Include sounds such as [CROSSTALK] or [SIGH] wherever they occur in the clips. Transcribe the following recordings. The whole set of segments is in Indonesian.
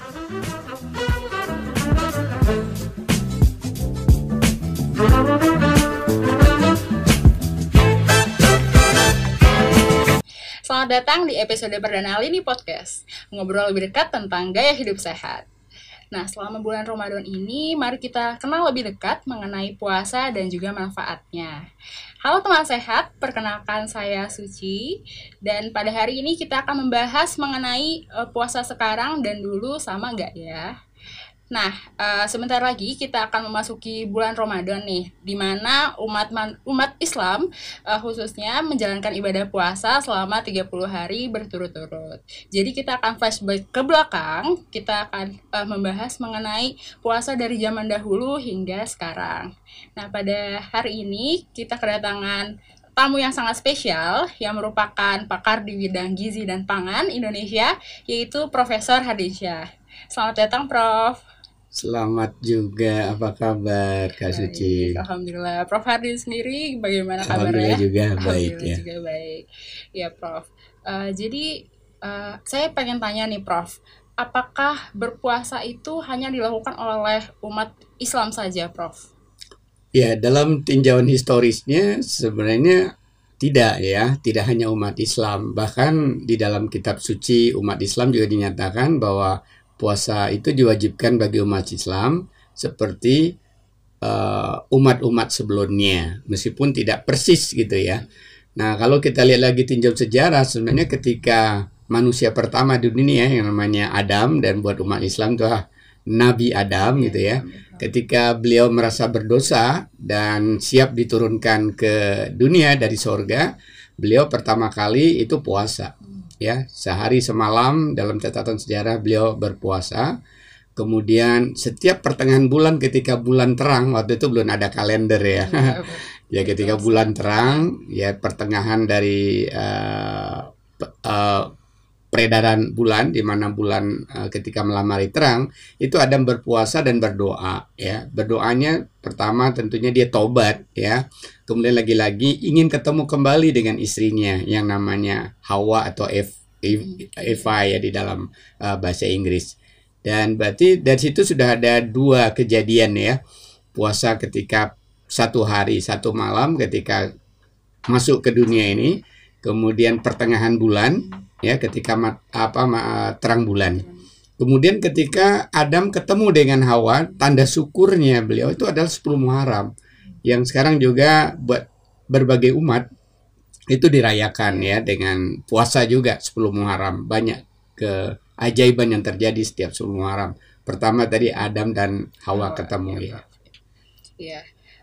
Selamat datang di episode perdana Lini Podcast, ngobrol lebih dekat tentang gaya hidup sehat. Nah, selama bulan Ramadan ini, mari kita kenal lebih dekat mengenai puasa dan juga manfaatnya. Halo teman sehat, perkenalkan saya Suci, dan pada hari ini kita akan membahas mengenai uh, puasa sekarang dan dulu sama nggak ya? Nah, uh, sebentar lagi kita akan memasuki bulan Ramadan nih, di mana umat umat Islam uh, khususnya menjalankan ibadah puasa selama 30 hari berturut-turut. Jadi kita akan flashback ke belakang, kita akan uh, membahas mengenai puasa dari zaman dahulu hingga sekarang. Nah, pada hari ini kita kedatangan tamu yang sangat spesial yang merupakan pakar di bidang gizi dan pangan Indonesia yaitu Profesor Hadisya. Selamat datang Prof. Selamat juga, apa kabar Kak Suci? Alhamdulillah. Prof Hardin sendiri bagaimana kabarnya? Alhamdulillah juga baik ya. juga baik. Ya Prof. Uh, jadi uh, saya pengen tanya nih Prof, apakah berpuasa itu hanya dilakukan oleh umat Islam saja Prof? Ya, dalam tinjauan historisnya sebenarnya tidak ya, tidak hanya umat Islam. Bahkan di dalam kitab suci umat Islam juga dinyatakan bahwa puasa itu diwajibkan bagi umat Islam seperti uh, umat-umat sebelumnya meskipun tidak persis gitu ya. Nah, kalau kita lihat lagi tinjau sejarah sebenarnya ketika manusia pertama di dunia yang namanya Adam dan buat umat Islam itu ah, Nabi Adam gitu ya. Ketika beliau merasa berdosa dan siap diturunkan ke dunia dari sorga, beliau pertama kali itu puasa ya sehari semalam dalam catatan sejarah beliau berpuasa. Kemudian setiap pertengahan bulan ketika bulan terang waktu itu belum ada kalender ya. [LAUGHS] Ya ketika bulan terang ya pertengahan dari uh, uh, peredaran bulan di mana bulan uh, ketika melamari terang itu ada berpuasa dan berdoa ya berdoanya pertama tentunya dia tobat ya kemudian lagi-lagi ingin ketemu kembali dengan istrinya yang namanya Hawa atau Eva ya di dalam uh, bahasa Inggris. Dan berarti dari situ sudah ada dua kejadian ya. Puasa ketika satu hari, satu malam ketika masuk ke dunia ini, kemudian pertengahan bulan ya ketika mat, apa terang bulan. Kemudian ketika Adam ketemu dengan Hawa, tanda syukurnya beliau itu adalah 10 Muharram yang sekarang juga buat berbagai umat itu dirayakan ya dengan puasa juga 10 Muharram. Banyak keajaiban yang terjadi setiap 10 Muharram. Pertama tadi Adam dan Hawa ketemu ya. Iya.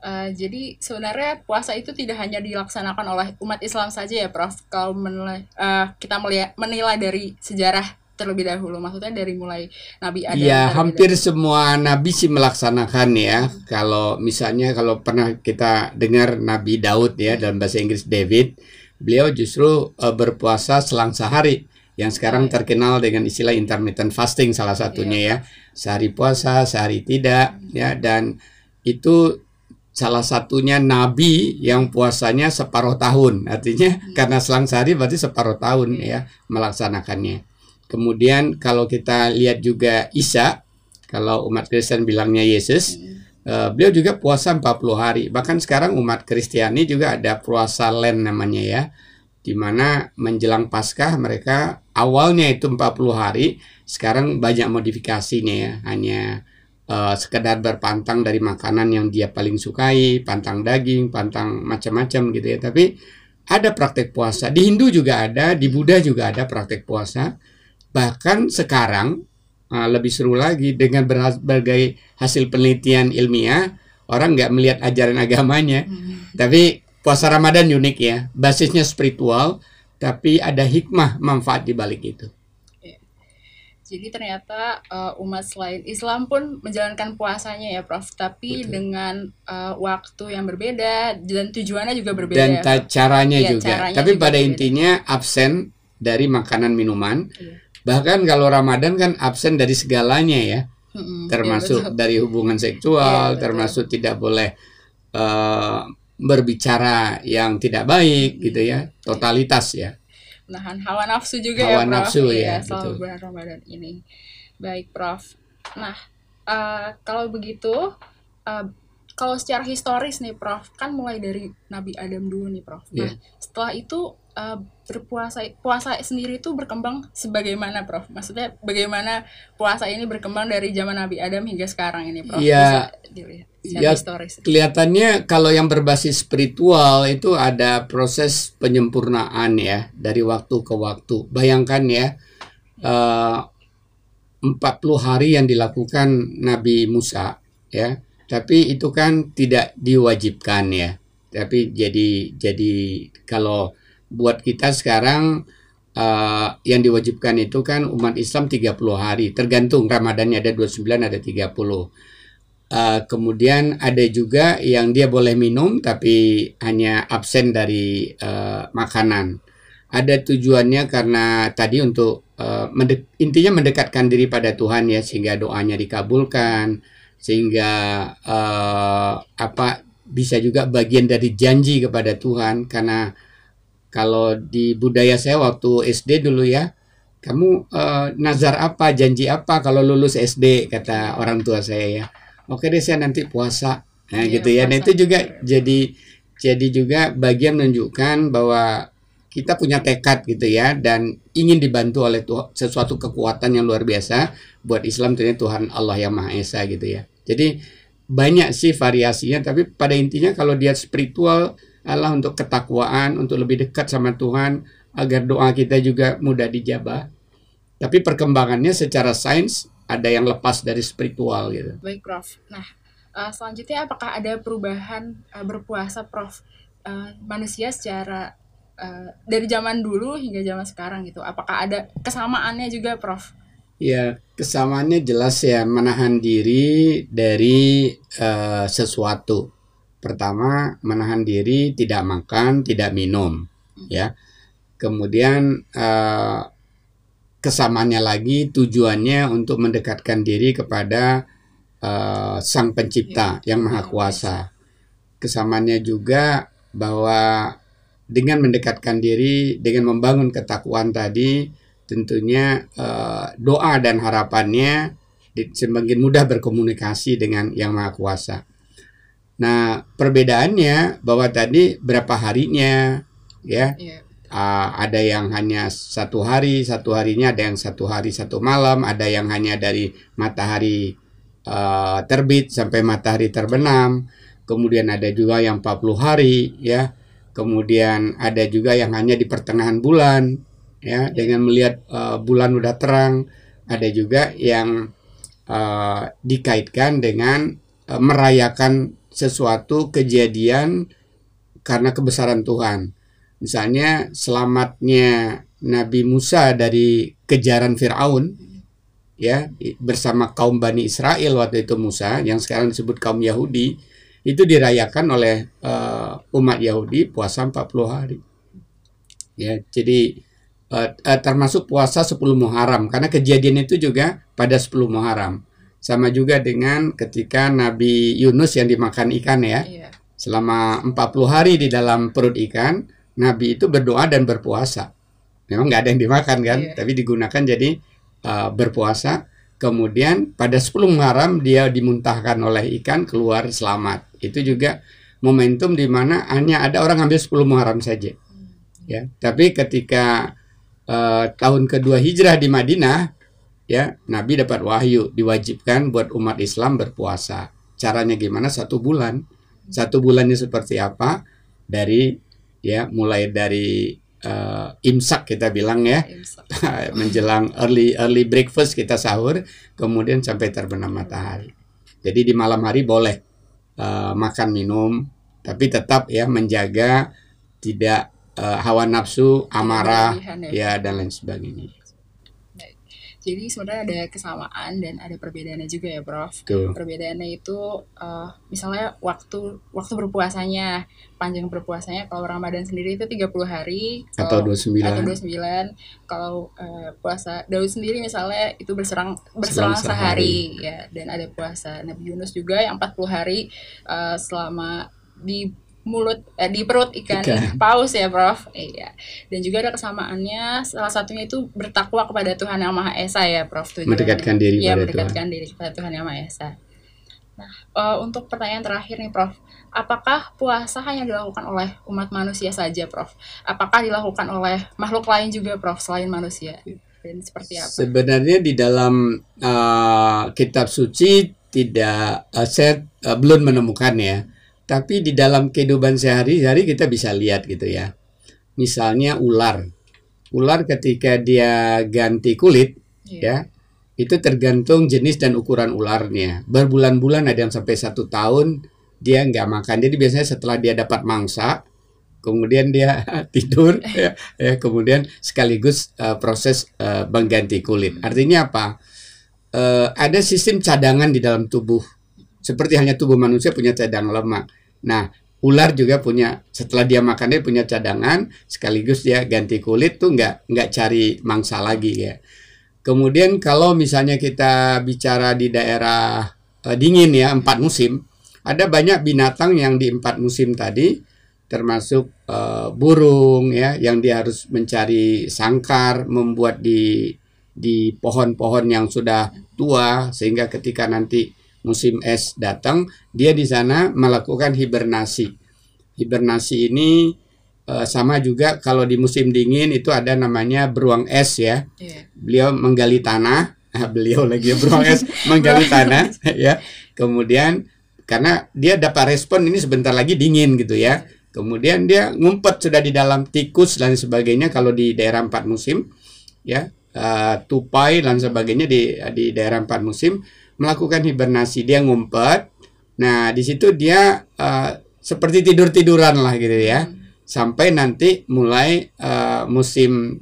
Uh, jadi sebenarnya puasa itu tidak hanya dilaksanakan oleh umat Islam saja ya, Prof. Kalau menilai, uh, kita melihat menilai dari sejarah terlebih dahulu maksudnya dari mulai Nabi Adam Iya hampir dahulu. semua nabi sih melaksanakan ya hmm. kalau misalnya kalau pernah kita dengar Nabi Daud ya dalam bahasa Inggris David beliau justru uh, berpuasa selang sehari yang sekarang iya. terkenal dengan istilah intermittent fasting salah satunya ya sehari puasa sehari tidak hmm. ya dan itu salah satunya nabi yang puasanya separuh tahun artinya hmm. karena selang sehari berarti separuh tahun ya melaksanakannya Kemudian kalau kita lihat juga Isa, kalau umat Kristen bilangnya Yesus, hmm. uh, beliau juga puasa 40 hari. Bahkan sekarang umat Kristiani juga ada puasa Lent namanya ya. Di mana menjelang Paskah mereka awalnya itu 40 hari, sekarang banyak modifikasinya ya. Hanya uh, sekedar berpantang dari makanan yang dia paling sukai, pantang daging, pantang macam-macam gitu ya. Tapi ada praktek puasa. Di Hindu juga ada, di Buddha juga ada praktek puasa Bahkan sekarang uh, lebih seru lagi dengan berbagai hasil penelitian ilmiah, orang nggak melihat ajaran agamanya, hmm. tapi puasa Ramadan unik ya, basisnya spiritual, tapi ada hikmah manfaat di balik itu. Iya. Jadi ternyata uh, umat selain Islam pun menjalankan puasanya ya, Prof. Tapi Betul. dengan uh, waktu yang berbeda dan tujuannya juga berbeda. Dan caranya ya, juga. Caranya tapi juga pada berbeda. intinya absen dari makanan minuman. Iya Bahkan kalau Ramadan kan absen dari segalanya ya. Hmm, termasuk ya dari hubungan seksual, ya, termasuk tidak boleh uh, berbicara yang tidak baik gitu ya, totalitas ya. Menahan hawa nafsu juga hawa ya, Prof. nafsu ya, ya selama bulan Ramadan ini. Baik, Prof. Nah, uh, kalau begitu, uh, kalau secara historis nih, Prof, kan mulai dari Nabi Adam dulu nih, Prof. Nah, Iya. setelah itu uh, berpuasa puasa sendiri itu berkembang sebagaimana, Prof? Maksudnya bagaimana puasa ini berkembang dari zaman Nabi Adam hingga sekarang ini, Prof? Iya. Ya, historis. Kelihatannya kalau yang berbasis spiritual itu ada proses penyempurnaan ya dari waktu ke waktu. Bayangkan ya eh, 40 hari yang dilakukan Nabi Musa ya. Tapi itu kan tidak diwajibkan ya. Tapi jadi jadi kalau buat kita sekarang eh, yang diwajibkan itu kan umat Islam 30 hari, tergantung Ramadannya ada 29 ada 30. Uh, kemudian ada juga yang dia boleh minum tapi hanya absen dari uh, makanan. Ada tujuannya karena tadi untuk uh, mendek- intinya mendekatkan diri pada Tuhan ya sehingga doanya dikabulkan sehingga uh, apa bisa juga bagian dari janji kepada Tuhan karena kalau di budaya saya waktu SD dulu ya kamu uh, nazar apa janji apa kalau lulus SD kata orang tua saya ya. Oke deh saya nanti puasa. Nah Iya, gitu ya. Nah puasa. itu juga jadi jadi juga bagian menunjukkan bahwa kita punya tekad gitu ya dan ingin dibantu oleh Tuhan sesuatu kekuatan yang luar biasa buat Islam tentunya Tuhan Allah yang Maha Esa gitu ya. Jadi banyak sih variasinya tapi pada intinya kalau dia spiritual adalah untuk ketakwaan untuk lebih dekat sama Tuhan agar doa kita juga mudah dijabah tapi perkembangannya secara sains ada yang lepas dari spiritual gitu Baik, Prof. Nah, uh, selanjutnya apakah ada perubahan uh, berpuasa, Prof? Uh, manusia secara uh, dari zaman dulu hingga zaman sekarang gitu. Apakah ada kesamaannya juga, Prof? Ya, kesamaannya jelas ya menahan diri dari eh, sesuatu. Pertama, menahan diri tidak makan, tidak minum, ya. Kemudian eh, kesamaannya lagi tujuannya untuk mendekatkan diri kepada eh, Sang Pencipta yang Maha Kuasa. Kesamaannya juga bahwa dengan mendekatkan diri, dengan membangun ketakwaan tadi, tentunya eh, doa dan harapannya semakin mudah berkomunikasi dengan Yang Maha Kuasa. Nah, perbedaannya bahwa tadi berapa harinya, ya, Iya. Ah, ada yang hanya satu hari, satu harinya ada yang satu hari satu malam, ada yang hanya dari matahari eh, terbit sampai matahari terbenam, kemudian ada juga yang 40 hari, ya, kemudian ada juga yang hanya di pertengahan bulan, ya, dengan melihat eh, bulan udah terang, ada juga yang eh, dikaitkan dengan merayakan sesuatu kejadian karena kebesaran Tuhan. Misalnya selamatnya Nabi Musa dari kejaran Firaun ya bersama kaum Bani Israel waktu itu Musa yang sekarang disebut kaum Yahudi itu dirayakan oleh eh, umat Yahudi puasa 40 hari. Ya, jadi eh, eh, termasuk puasa 10 Muharram karena kejadian itu juga pada 10 Muharram. Sama juga dengan ketika Nabi Yunus yang dimakan ikan ya Iya. selama 40 hari di dalam perut ikan, Nabi itu berdoa dan berpuasa. Memang nggak ada yang dimakan kan, Iya. tapi digunakan jadi uh, berpuasa. Kemudian pada 10 Muharram dia dimuntahkan oleh ikan keluar selamat. Itu juga momentum di mana hanya ada orang ambil 10 Muharram saja. Ya, tapi ketika uh, tahun kedua hijrah di Madinah, ya Nabi dapat wahyu diwajibkan buat umat Islam berpuasa. Caranya gimana? Satu bulan satu bulannya seperti apa dari ya mulai dari eh, imsak kita bilang ya Imsak. [LAUGHS] menjelang early early breakfast kita sahur kemudian sampai terbenam matahari jadi di malam hari boleh eh, makan minum tapi tetap ya menjaga tidak eh, hawa nafsu amarah Berlebihan ya dan lain sebagainya Jadi sebenarnya ada kesamaan dan ada perbedaannya juga ya, Prof. tuh Perbedaannya itu eh, misalnya waktu waktu berpuasanya, panjang berpuasanya kalau Ramadan sendiri itu 30 hari, atau kalau 29 atau 29 kalau eh, puasa Daud sendiri misalnya itu berserang berserang Selang sehari ya dan ada puasa Nabi Yunus juga yang 40 hari eh, selama di mulut eh, di perut ikan, Ikan. paus ya Prof. Iya. Dan juga ada kesamaannya salah satunya itu bertakwa kepada Tuhan Yang Maha Esa ya Prof. tujuannya. Mendekatkan diri Iya, pada mendekatkan diri kepada Tuhan Yang Maha Esa. Nah, eh, untuk pertanyaan terakhir nih Prof. Apakah puasa hanya dilakukan oleh umat manusia saja Prof? Apakah dilakukan oleh makhluk lain juga Prof selain manusia? Dan seperti apa? Sebenarnya di dalam uh, kitab suci tidak uh, saya uh, belum menemukan ya. Tapi di dalam kehidupan sehari-hari kita bisa lihat gitu ya. Misalnya ular. Ular ketika dia ganti kulit Iya. ya itu tergantung jenis dan ukuran ularnya. Berbulan-bulan ada yang sampai satu tahun dia nggak makan. Jadi biasanya setelah dia dapat mangsa, kemudian dia [LAUGHS] tidur, ya, ya, kemudian sekaligus uh, proses uh, mengganti kulit. Artinya apa? Uh, ada sistem cadangan di dalam tubuh. Seperti hanya tubuh manusia punya cadangan lemak. Nah, ular juga punya setelah dia makan dia punya cadangan, sekaligus dia ganti kulit tuh nggak nggak cari mangsa lagi ya. Kemudian kalau misalnya kita bicara di daerah eh, dingin ya empat musim, ada banyak binatang yang di empat musim tadi, termasuk eh, burung ya, yang dia harus mencari sangkar, membuat di di pohon-pohon yang sudah tua sehingga ketika nanti musim es datang, dia di sana melakukan hibernasi. Hibernasi ini eh, sama juga kalau di musim dingin itu ada namanya beruang es ya. Iya. beliau menggali tanah. Ah, beliau lagi beruang es [LAUGHS] menggali tanah [LAUGHS] ya. Kemudian karena dia dapat respon ini sebentar lagi dingin gitu ya. Kemudian dia ngumpet sudah di dalam tikus dan sebagainya kalau di daerah empat musim ya. Eh, tupai dan sebagainya di di daerah empat musim melakukan hibernasi dia ngumpet nah di situ dia eh, seperti tidur tiduran lah gitu ya sampai nanti mulai eh, musim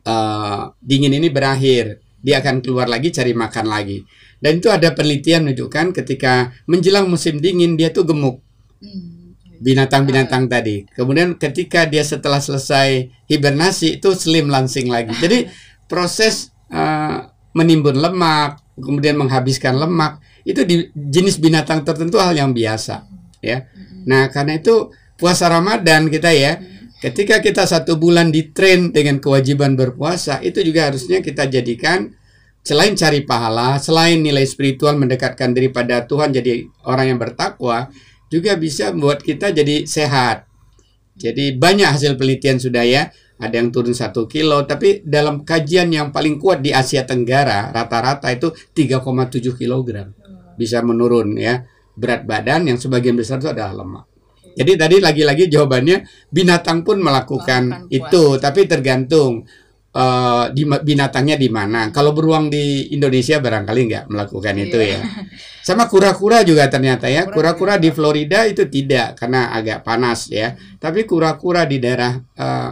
eh, dingin ini berakhir, dia akan keluar lagi cari makan lagi. Dan itu ada penelitian menunjukkan ketika menjelang musim dingin dia tuh gemuk Hmm. binatang-binatang tadi. Kemudian ketika dia setelah selesai hibernasi itu slim langsing lagi. Jadi proses eh, menimbun lemak, kemudian menghabiskan lemak itu di jenis binatang tertentu hal yang biasa, ya. Nah karena itu puasa Ramadan kita ya, ketika kita satu bulan di train dengan kewajiban berpuasa itu juga harusnya kita jadikan selain cari pahala, selain nilai spiritual mendekatkan diri pada Tuhan jadi orang yang bertakwa, juga bisa membuat kita jadi sehat. Jadi banyak hasil penelitian sudah ya, ada yang turun satu kilo, tapi dalam kajian yang paling kuat di Asia Tenggara rata-rata itu 3,7 kilogram bisa menurun ya berat badan yang sebagian besar itu adalah lemak. Jadi tadi lagi-lagi jawabannya binatang pun melakukan itu, tapi tergantung eh, di binatangnya di mana. Kalau beruang di Indonesia barangkali nggak melakukan itu Iya. ya. Sama kura-kura juga ternyata ya. Kura-kura di Florida itu tidak karena agak panas ya. Tapi kura-kura di daerah eh,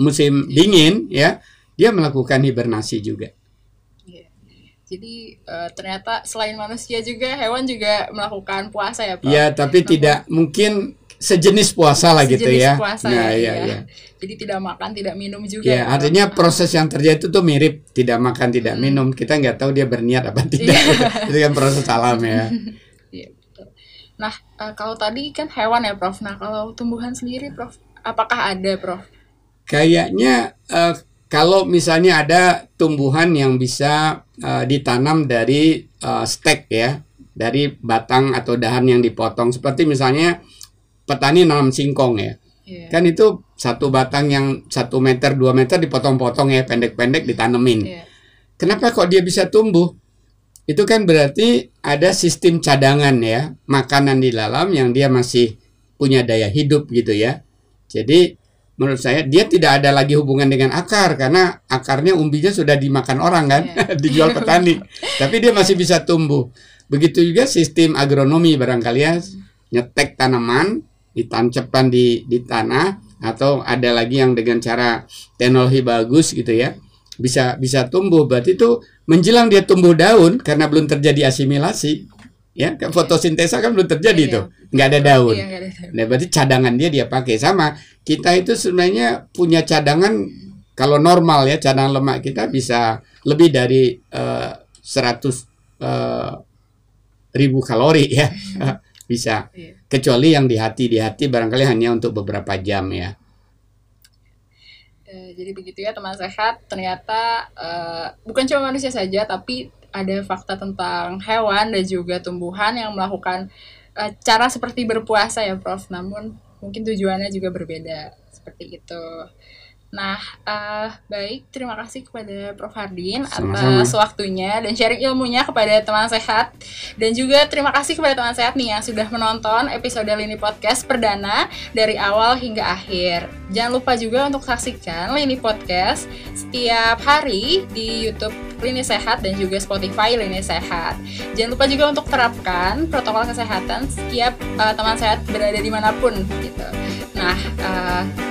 musim dingin ya, dia melakukan hibernasi juga. Iya. Jadi eh, ternyata selain manusia juga hewan juga melakukan puasa ya Prof? Ya, tapi tidak mungkin sejenis puasa lah gitu Sejenis ya. puasa nah, ya, iya, iya. iya. Jadi tidak makan, tidak minum juga. Ya, Prof? artinya proses yang terjadi itu tuh mirip tidak makan, tidak Hmm. minum. Kita nggak tahu dia berniat apa tidak. itu kan proses alam ya. [LAUGHS] Iya, betul. Nah, eh, kalau tadi kan hewan ya, Prof. Nah, kalau tumbuhan sendiri, Prof, apakah ada, Prof? Kayaknya eh, kalau misalnya ada tumbuhan yang bisa eh, ditanam dari eh, stek ya, dari batang atau dahan yang dipotong, seperti misalnya petani nanam singkong ya. Iya. Kan itu satu batang yang satu meter dua meter dipotong-potong ya, pendek-pendek ditanemin. Iya. Kenapa kok dia bisa tumbuh? Itu kan berarti ada sistem cadangan ya, makanan di dalam yang dia masih punya daya hidup gitu ya. Jadi menurut saya dia tidak ada lagi hubungan dengan akar karena akarnya umbinya sudah dimakan orang kan, [LAUGHS] dijual petani. Tapi dia masih bisa tumbuh. Begitu juga sistem agronomi barangkali ya, nyetek tanaman, ditancapkan di di tanah atau ada lagi yang dengan cara teknologi bagus gitu ya bisa bisa tumbuh berarti itu menjelang dia tumbuh daun karena belum terjadi asimilasi ya kan fotosintesa kan belum terjadi Iya. tuh nggak ada daun Iya, nggak ada daun. nah berarti cadangan dia dia pakai sama kita itu sebenarnya punya cadangan kalau normal ya cadangan lemak kita bisa lebih dari 100 eh, ribu kalori ya [LAUGHS] bisa. Iya. Kecuali yang di hati di hati barangkali hanya untuk beberapa jam ya. Eh, jadi begitu ya teman sehat. Ternyata eh, bukan cuma manusia saja, tapi ada fakta tentang hewan dan juga tumbuhan yang melakukan eh, cara seperti berpuasa ya, Prof. Namun mungkin tujuannya juga berbeda seperti itu. Nah, eh, baik, terima kasih kepada Prof. Hardin atas waktunya dan sharing ilmunya kepada teman sehat. Dan juga terima kasih kepada teman sehat nih yang sudah menonton episode Lini Podcast perdana dari awal hingga akhir. Jangan lupa juga untuk saksikan Lini Podcast setiap hari di YouTube Lini Sehat dan juga Spotify Lini Sehat. Jangan lupa juga untuk terapkan protokol kesehatan setiap eh, teman sehat berada di mana pun gitu. Nah, sel-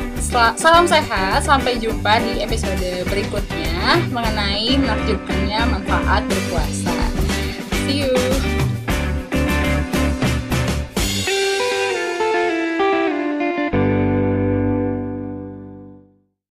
salam sehat, sampai jumpa di episode berikutnya mengenai menakjubkannya manfaat berpuasa. See you.